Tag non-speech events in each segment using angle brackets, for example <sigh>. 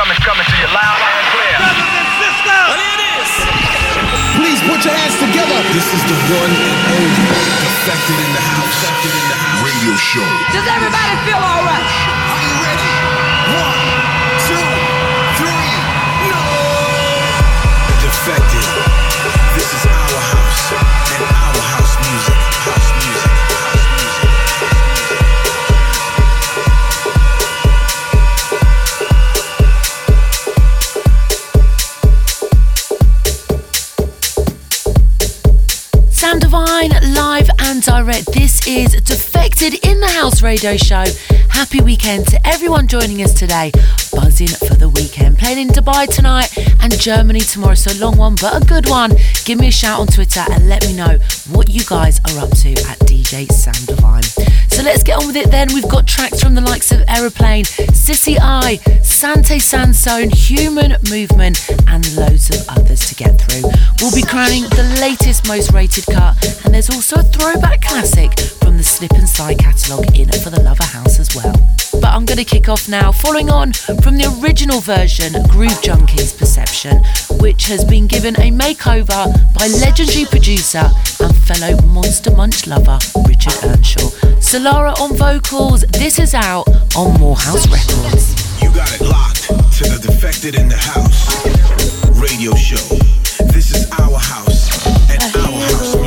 coming, coming to you loud and clear. Brothers and sisters. it is. Please put your hands together. This is the one and only Defected in the house. Defected in the house. Radio show. Does everybody feel all right? Are you ready? One, two, three. No. Defected. House radio show. Happy weekend to everyone joining us today. Buzzing for the weekend. Playing in Dubai tonight and Germany tomorrow. So, long one, but a good one. Give me a shout on Twitter and let me know what you guys are up to at DJ Sam Divine. So, let's get on with it then. We've got tracks from the likes of Aeroplane, Sissy I, Sante Sansone, Human Movement, and loads of others to get through. We'll be crowning the latest, most rated cut, and there's also a throwback classic from the Slip and Slide catalogue in for the Lover House as well. But I'm going to kick off now, following on from the original version, Groove Junkies Perception, which has been given a makeover by legendary producer and fellow Monster Munch lover, Richard Earnshaw. Solara on vocals, this is out on Morehouse Records. You got it locked to the Defected in the House radio show. This is our house and our. House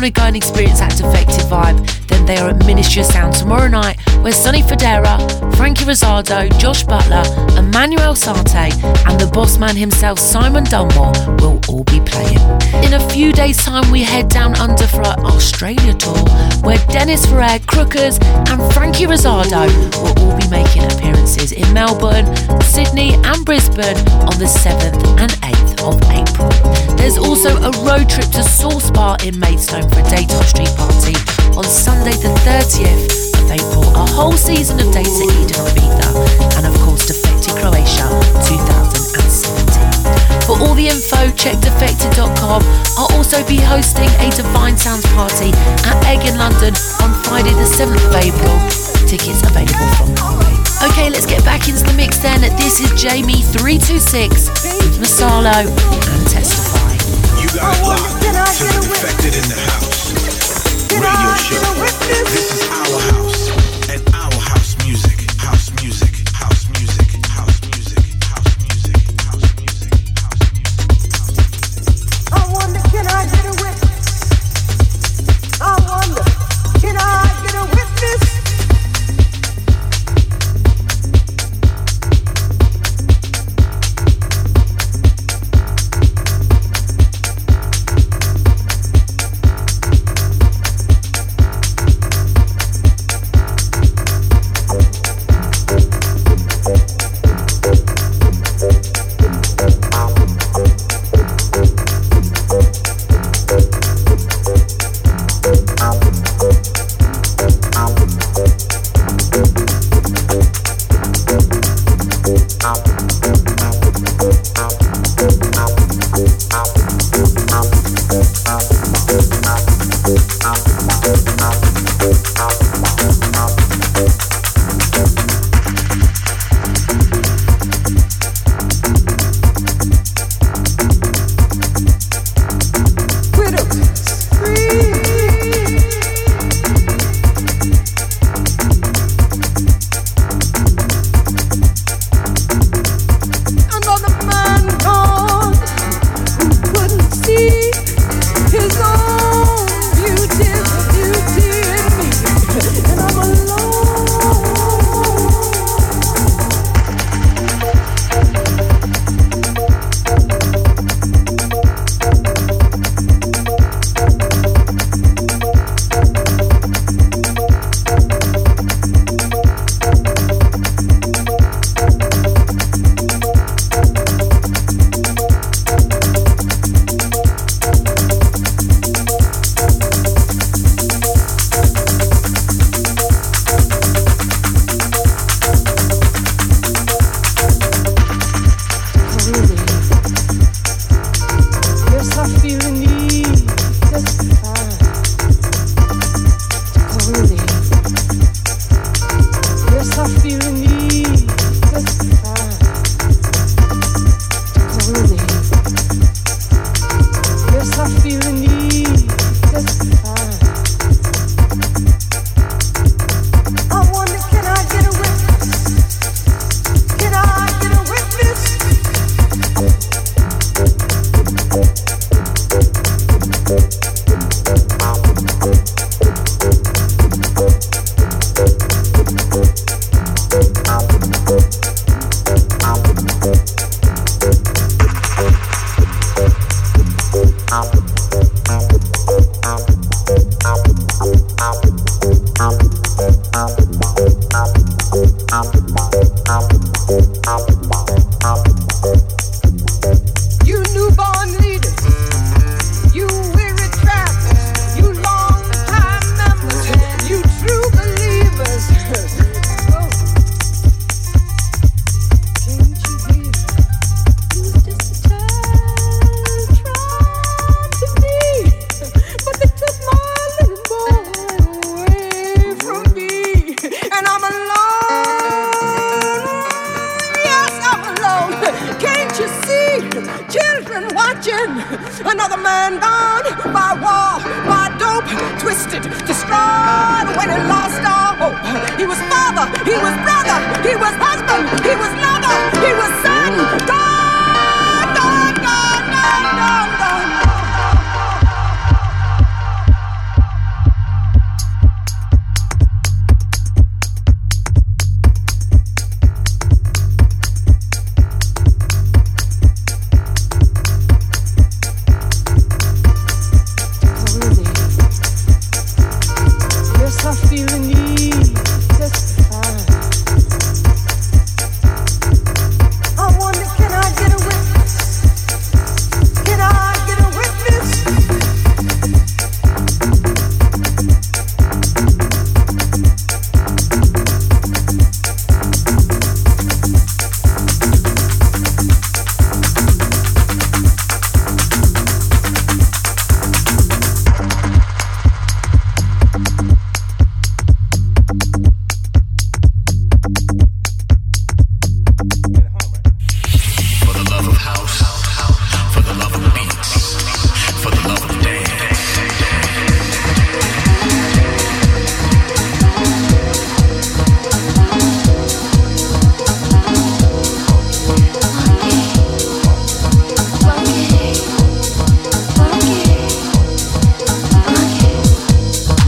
want to go and experience that defected vibe, then they are at Ministry of Sound tomorrow night, Rizardo, Josh Butler, Emmanuel Sarte, and the boss man himself, Simon Dunmore, will all be playing. In a few days' time, we head down under for our Australia tour, where Dennis Ferrer, Crookers, and Franky Rizardo will all be making appearances in Melbourne, Sydney, and Brisbane on the 7th and 8th of April. There's also a road trip to Source Bar in Maidstone for a Daytime Street party on Sunday, the 30th of April. A whole season of Days at Eden on Ibiza, and of course, Defected Croatia 2017. For all the info, check defected.com. I'll also be hosting a Divine Sounds party at Egg in London on Friday, the 7th of April. Tickets available from Norway. Okay, let's get back into the mix then. This is Jamie326 with Masalo and Testify. You got it locked to the Defected in the House radio show. This is our house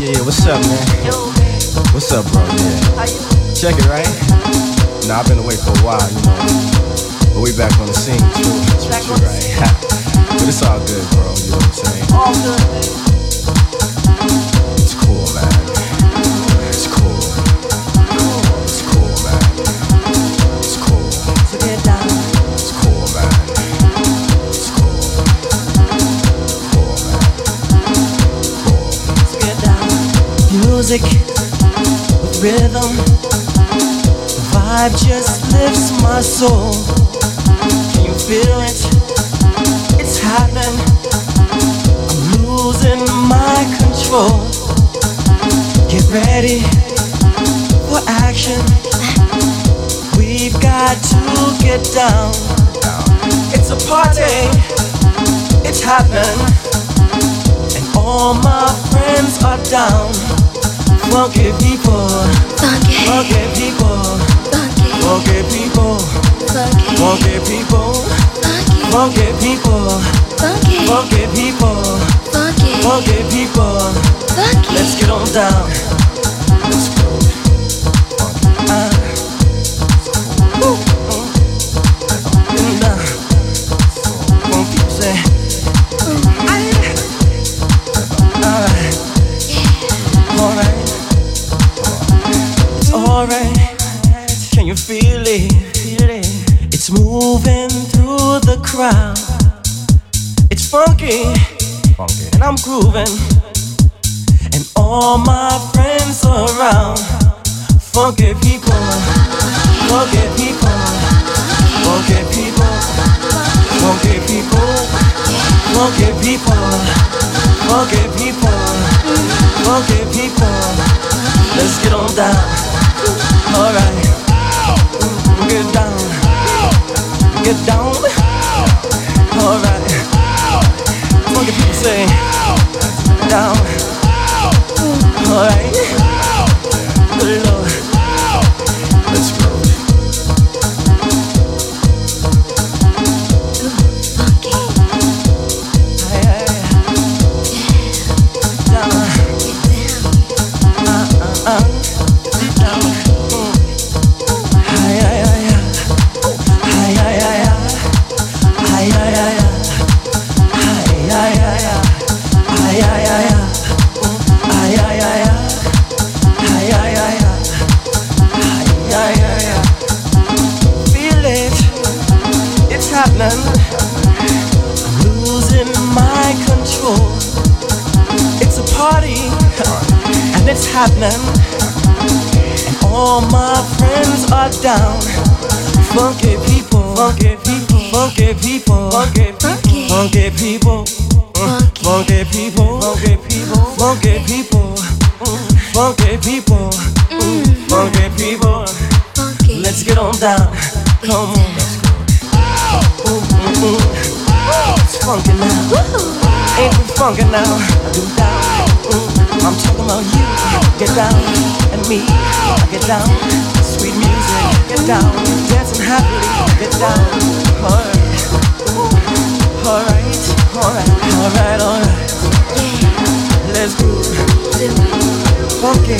Yeah, yeah, what's up, man? What's up, bro? Yeah. Check it, right? Nah, I've been away for a while, you know. But we back on the scene, true, true, true right? <laughs> but it's all good, bro, you know what I'm saying? All good, music, with rhythm. The vibe just lifts my soul. Can you feel it? It's happening. I'm losing my control. Get ready for action. We've got to get down. It's a party. It's happening. And all my friends are down. Okay, people. Okay, people. Okay, people. Okay, people. Okay, people. Okay, people. Okay, people. Let's get on down. Let's go. Funky,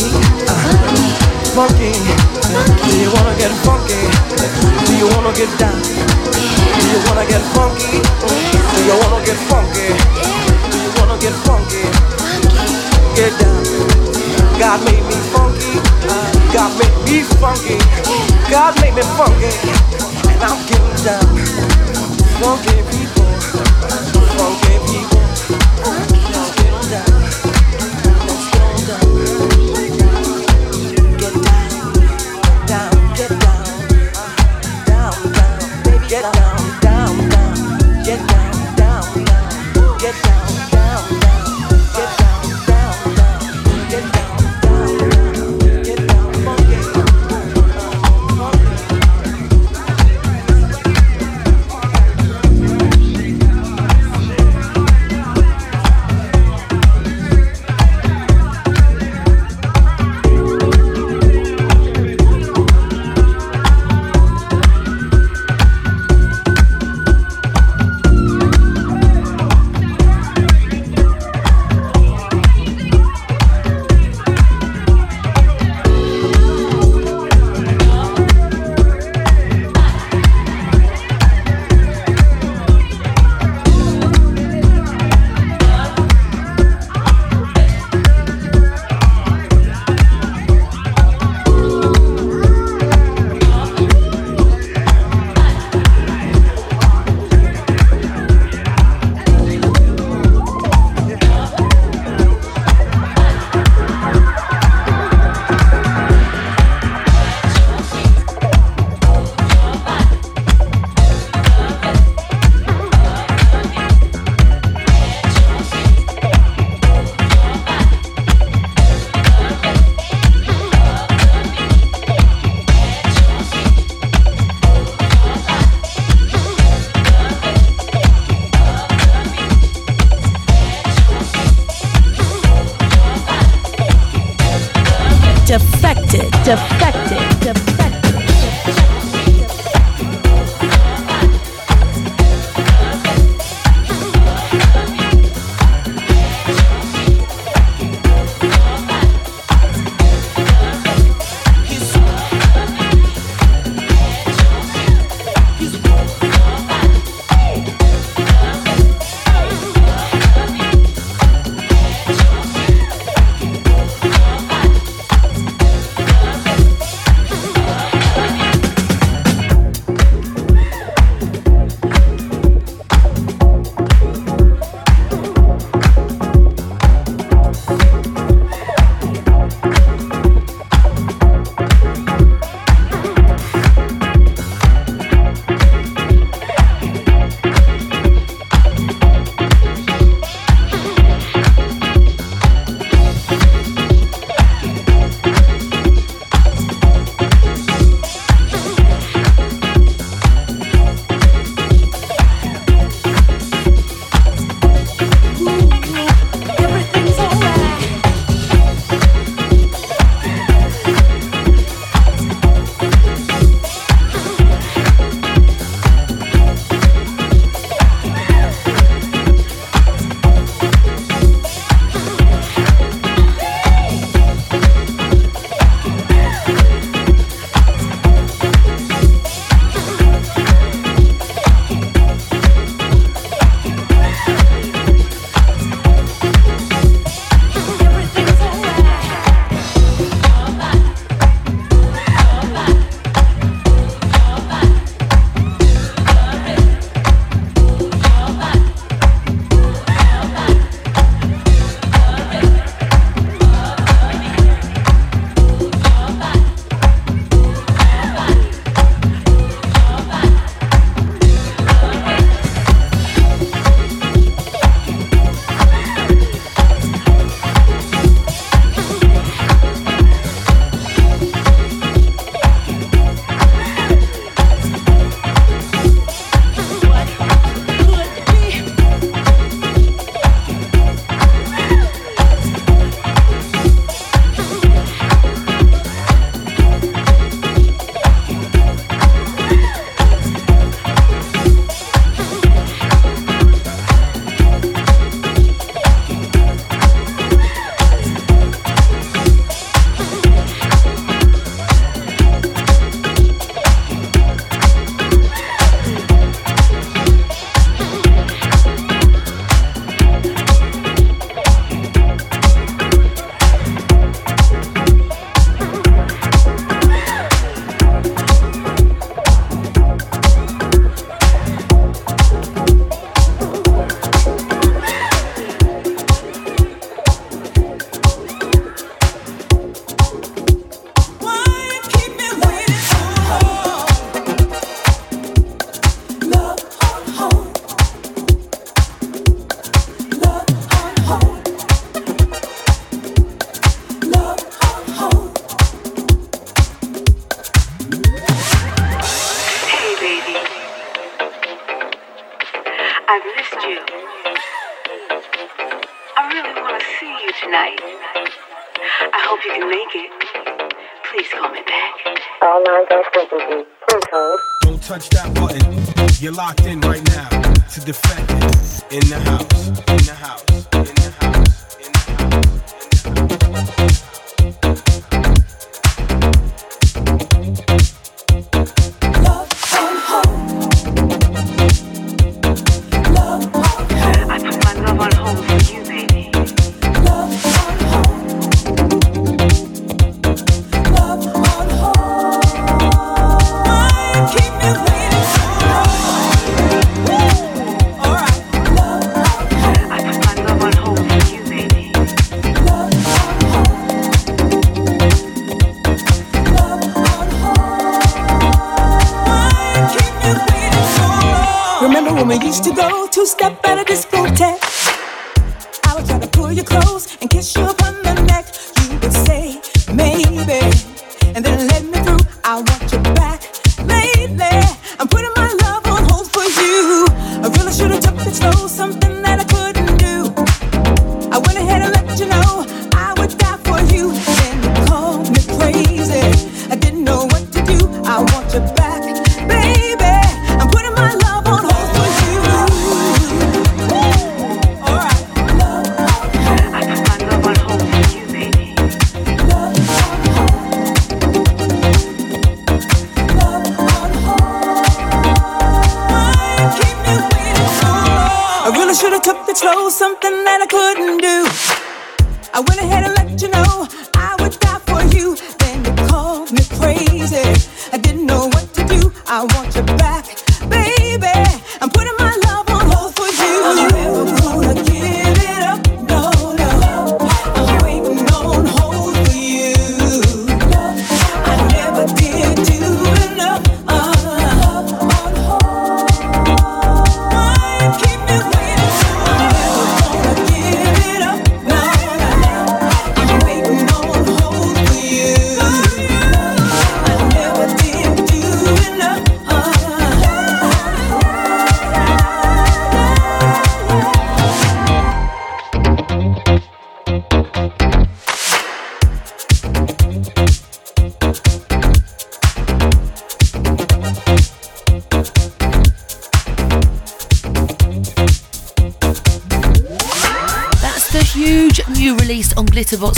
funky. Do you wanna get funky? Do you wanna get down? Do you wanna get funky? Do you wanna get funky? Do you wanna get funky? Get down. God made me funky. God made me funky. God made me funky. And I'm getting down. Funky people. Funky people.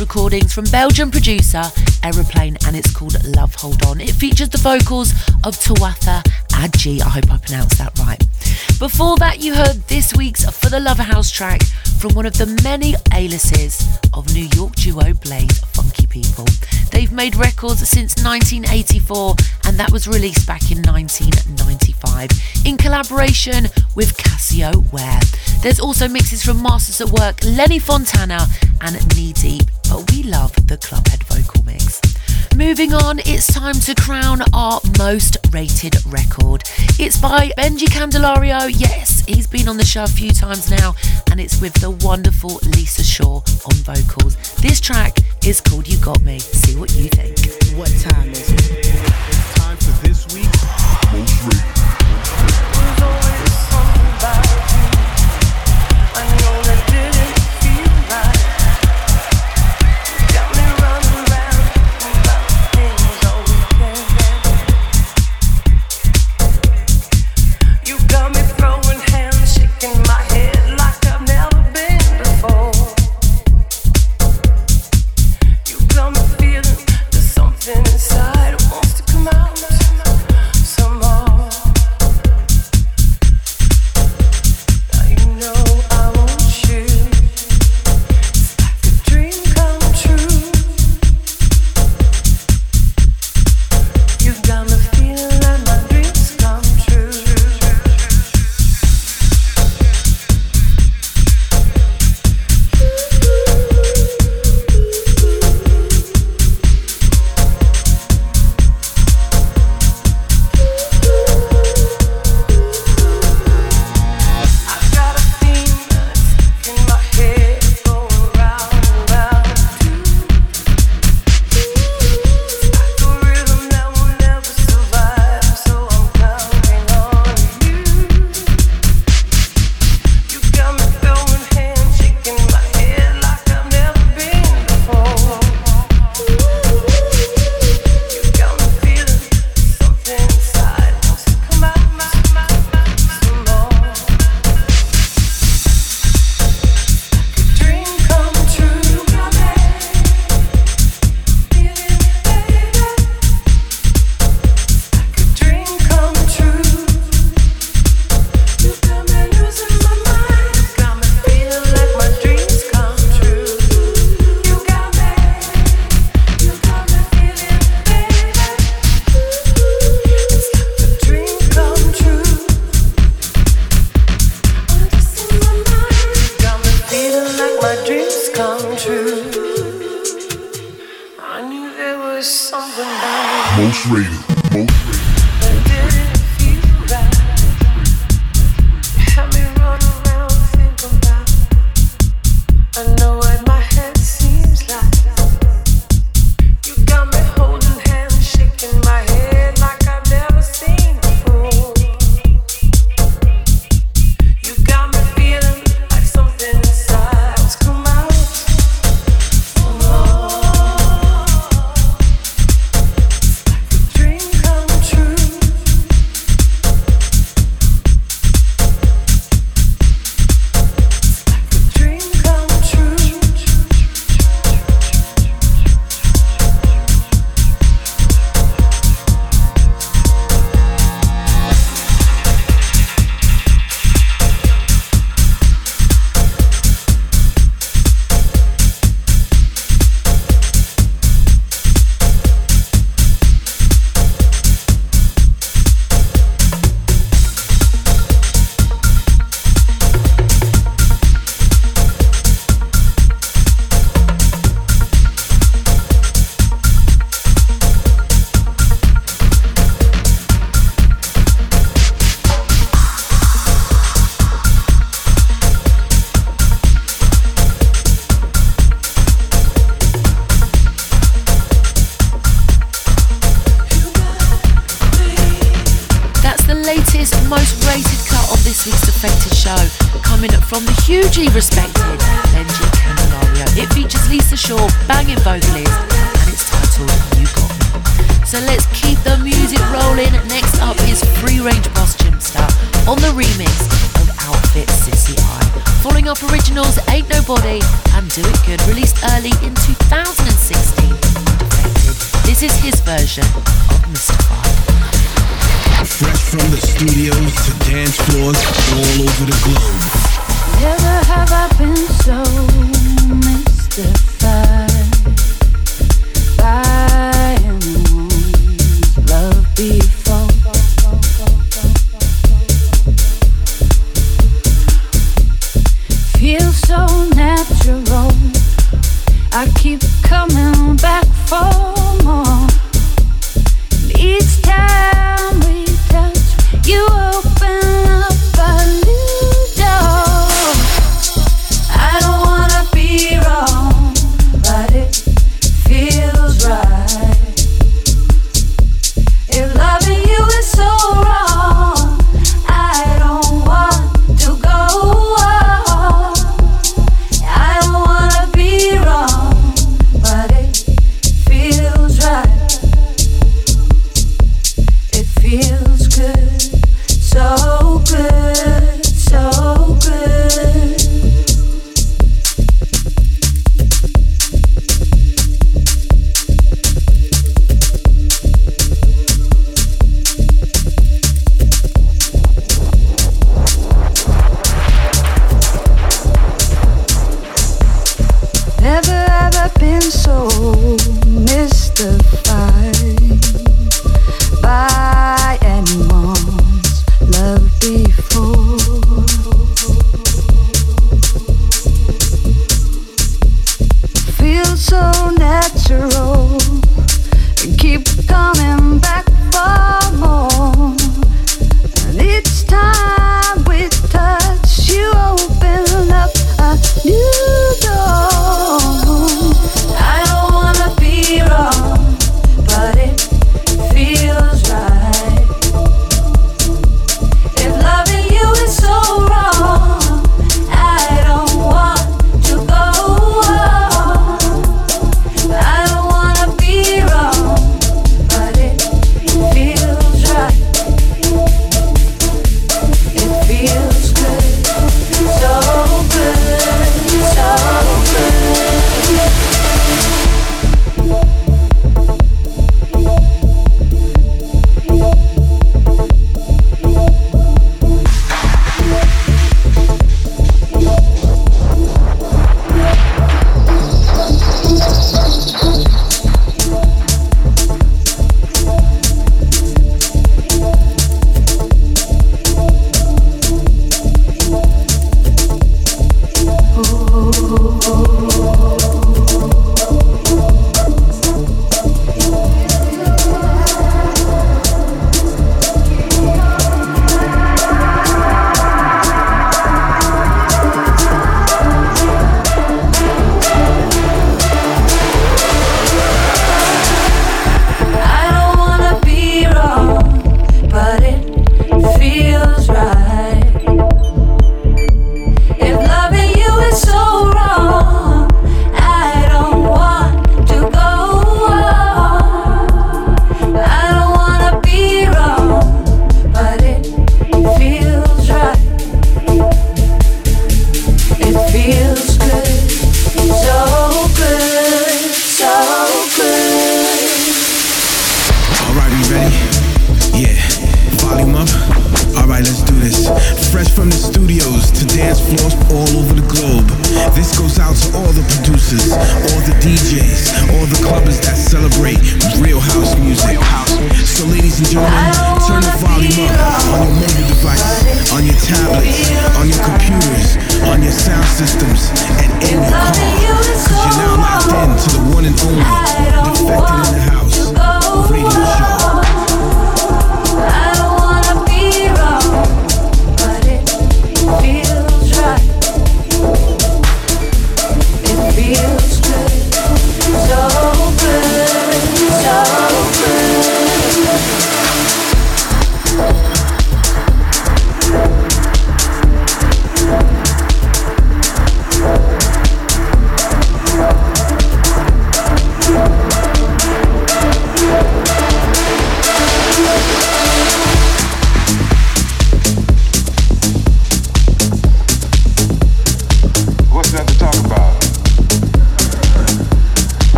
Recordings from Belgian producer Aeroplane and it's called Love Hold On. It features the vocals of Tawatha Agee. I hope I pronounced that right. Before that, you heard this week's For the Love of House track from one of the many aliases of New York duo Blaze Funky People. They've made records since 1984 and that was released back in 1995 in collaboration with Casio Ware. There's also mixes from Masters at Work, Lenny Fontana, and Knee Deep, but we love the Clubhead vocal mix. Moving on, it's time to crown our most rated record. It's by Benji Candelario. Yes, he's been on the show a few times now, and it's with the wonderful Lisa Shaw on vocals. This track is called You Got Me. See what you think. What time is it? It's time for this week's most rated. hugely respected Benji Candelario. It features Lisa Shaw, banging vocalist, and it's titled You Got Me. So let's keep the music rolling. Next up is Free Range Boss Jimpster on the remix of Outfit Sissy Eye. Following up originals Ain't Nobody and Do It Good, released early in 2016. This is his version of Mystified. Fresh from the studios to dance floors all over the globe. Never have I been so mystified.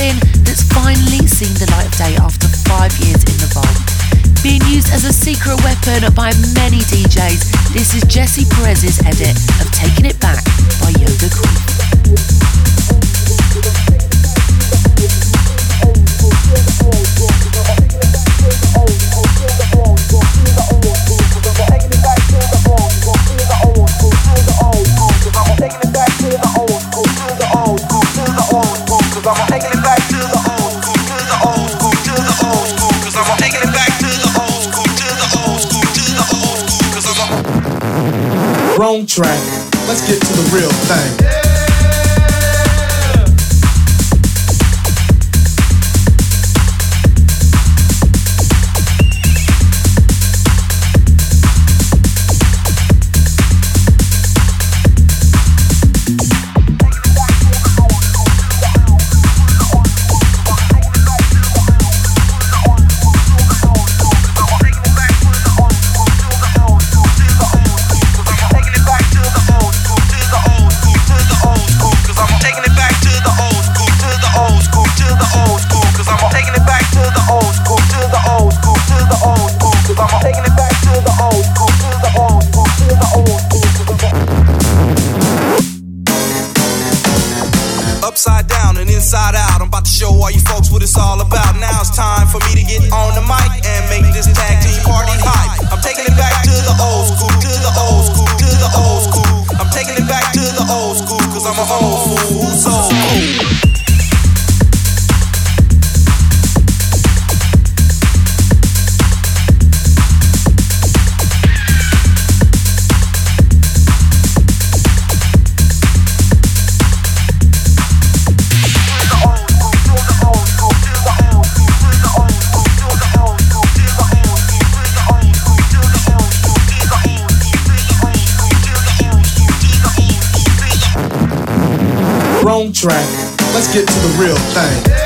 something that's finally seen the light of day after five years in the vault. Being used as a secret weapon by many DJs, this is Jesse Perez's edit of Taking It Back by Yoga Queen. wrong track. Let's get to the real thing. Let's get to the real thing.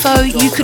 Info. You could